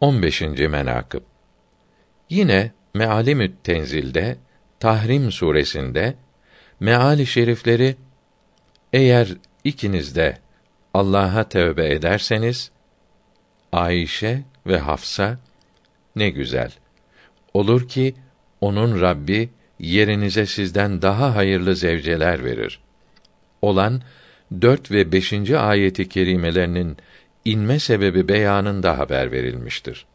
15. menakıb Yine Mealimü't Tenzil'de Tahrim suresinde meali şerifleri eğer ikiniz de Allah'a tövbe ederseniz Ayşe ve Hafsa ne güzel. Olur ki onun Rabbi yerinize sizden daha hayırlı zevceler verir. Olan dört ve beşinci ayeti kerimelerinin inme sebebi beyanında haber verilmiştir.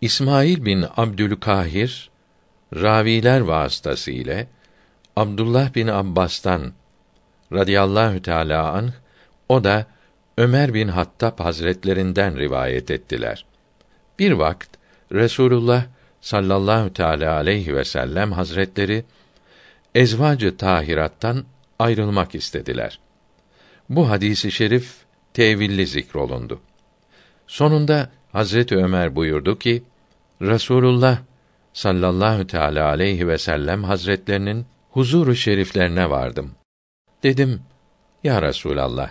İsmail bin Abdülkahir raviler vasıtası ile Abdullah bin Abbas'tan radıyallahu teala anh o da Ömer bin Hattab Hazretlerinden rivayet ettiler. Bir vakt Resulullah sallallahu teala aleyhi ve sellem Hazretleri ezvacı tahirattan ayrılmak istediler. Bu hadisi şerif tevilli zikrolundu. Sonunda Hazreti Ömer buyurdu ki Resulullah sallallahu teala aleyhi ve sellem Hazretlerinin huzuru şeriflerine vardım. Dedim: Ya Resulallah,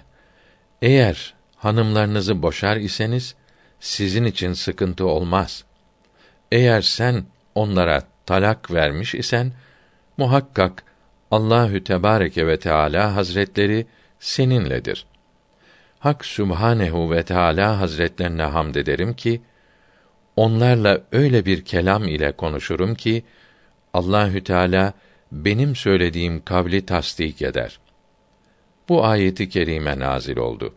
eğer hanımlarınızı boşar iseniz sizin için sıkıntı olmaz. Eğer sen onlara talak vermiş isen muhakkak Allahü Tebareke ve Teala Hazretleri seninledir. Hak Sübhanehu ve Teala Hazretlerine hamd ederim ki onlarla öyle bir kelam ile konuşurum ki Allahü Teala benim söylediğim kavli tasdik eder. Bu ayeti kerime nazil oldu.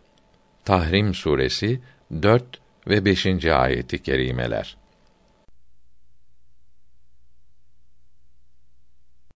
Tahrim suresi 4 ve 5. ayeti kerimeler.